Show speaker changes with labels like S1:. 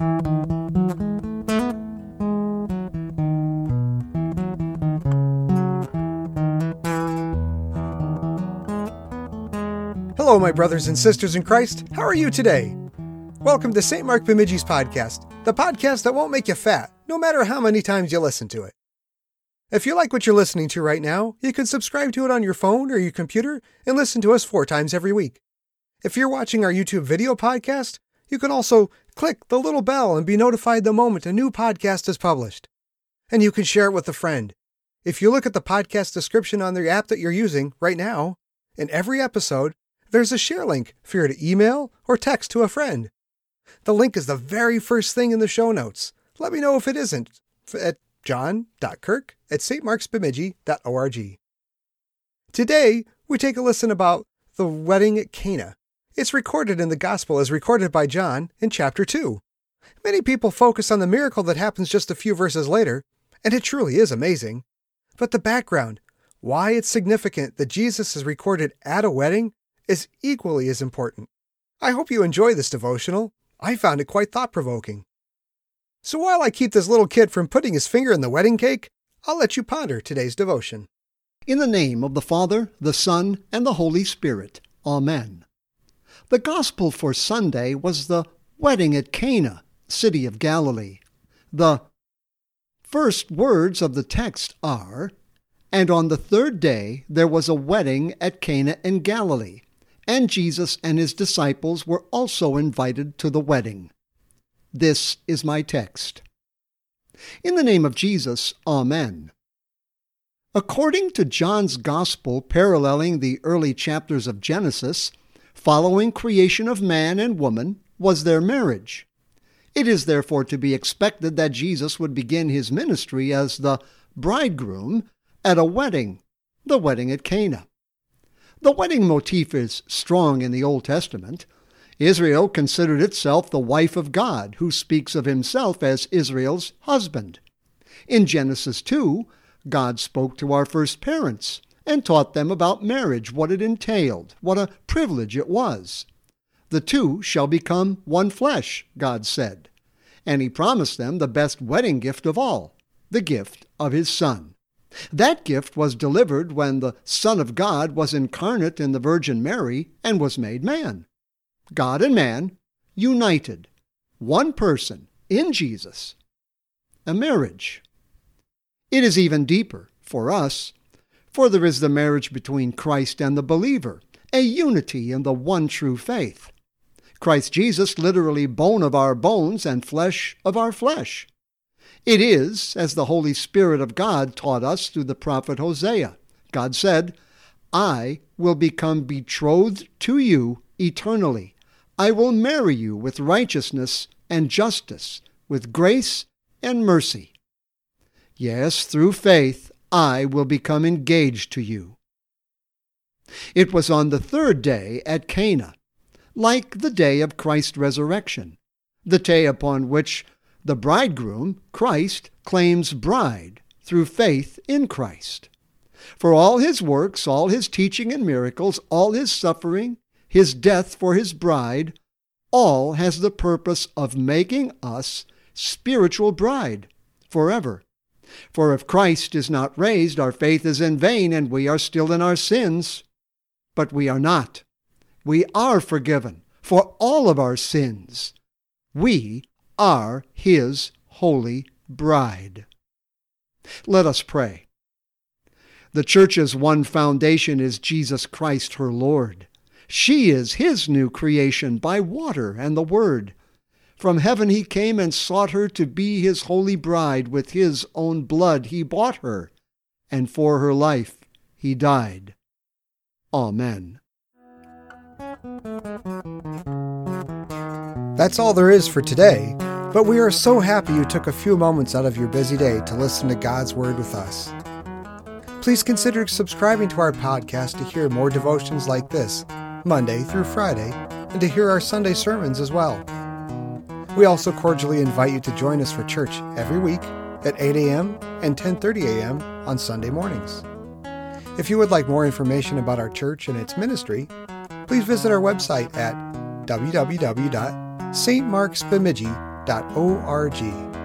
S1: Hello, my brothers and sisters in Christ. How are you today? Welcome to St. Mark Bemidji's podcast, the podcast that won't make you fat, no matter how many times you listen to it. If you like what you're listening to right now, you can subscribe to it on your phone or your computer and listen to us four times every week. If you're watching our YouTube video podcast, you can also click the little bell and be notified the moment a new podcast is published. And you can share it with a friend. If you look at the podcast description on the app that you're using right now, in every episode, there's a share link for you to email or text to a friend. The link is the very first thing in the show notes. Let me know if it isn't at john.kirk at stmarksbemidji.org. Today, we take a listen about the wedding at Cana. It's recorded in the Gospel as recorded by John in chapter 2. Many people focus on the miracle that happens just a few verses later, and it truly is amazing. But the background, why it's significant that Jesus is recorded at a wedding, is equally as important. I hope you enjoy this devotional. I found it quite thought provoking. So while I keep this little kid from putting his finger in the wedding cake, I'll let you ponder today's devotion.
S2: In the name of the Father, the Son, and the Holy Spirit. Amen. The gospel for Sunday was the wedding at Cana, city of Galilee. The first words of the text are, And on the third day there was a wedding at Cana in Galilee, and Jesus and his disciples were also invited to the wedding. This is my text. In the name of Jesus, Amen. According to John's Gospel paralleling the early chapters of Genesis, following creation of man and woman was their marriage. It is therefore to be expected that Jesus would begin his ministry as the bridegroom at a wedding, the wedding at Cana. The wedding motif is strong in the Old Testament. Israel considered itself the wife of God, who speaks of himself as Israel's husband. In Genesis 2, God spoke to our first parents and taught them about marriage, what it entailed, what a privilege it was. The two shall become one flesh, God said. And he promised them the best wedding gift of all, the gift of his Son. That gift was delivered when the Son of God was incarnate in the Virgin Mary and was made man. God and man, united, one person in Jesus. A marriage. It is even deeper for us, for there is the marriage between Christ and the believer, a unity in the one true faith. Christ Jesus, literally bone of our bones and flesh of our flesh. It is, as the Holy Spirit of God taught us through the prophet Hosea. God said, I will become betrothed to you eternally. I will marry you with righteousness and justice, with grace and mercy. Yes, through faith, I will become engaged to you. It was on the third day at Cana, like the day of Christ's resurrection, the day upon which the bridegroom, Christ, claims bride through faith in Christ. For all his works, all his teaching and miracles, all his suffering, his death for his bride, all has the purpose of making us spiritual bride forever. For if Christ is not raised, our faith is in vain and we are still in our sins. But we are not. We are forgiven for all of our sins. We are his holy bride. Let us pray. The church's one foundation is Jesus Christ, her Lord. She is his new creation by water and the Word. From heaven he came and sought her to be his holy bride. With his own blood he bought her, and for her life he died. Amen.
S1: That's all there is for today. But we are so happy you took a few moments out of your busy day to listen to God's Word with us. Please consider subscribing to our podcast to hear more devotions like this, Monday through Friday, and to hear our Sunday sermons as well. We also cordially invite you to join us for church every week at 8 a.m. and 10:30 a.m. on Sunday mornings. If you would like more information about our church and its ministry, please visit our website at www.stmarksbemidji.com www.ccc.org.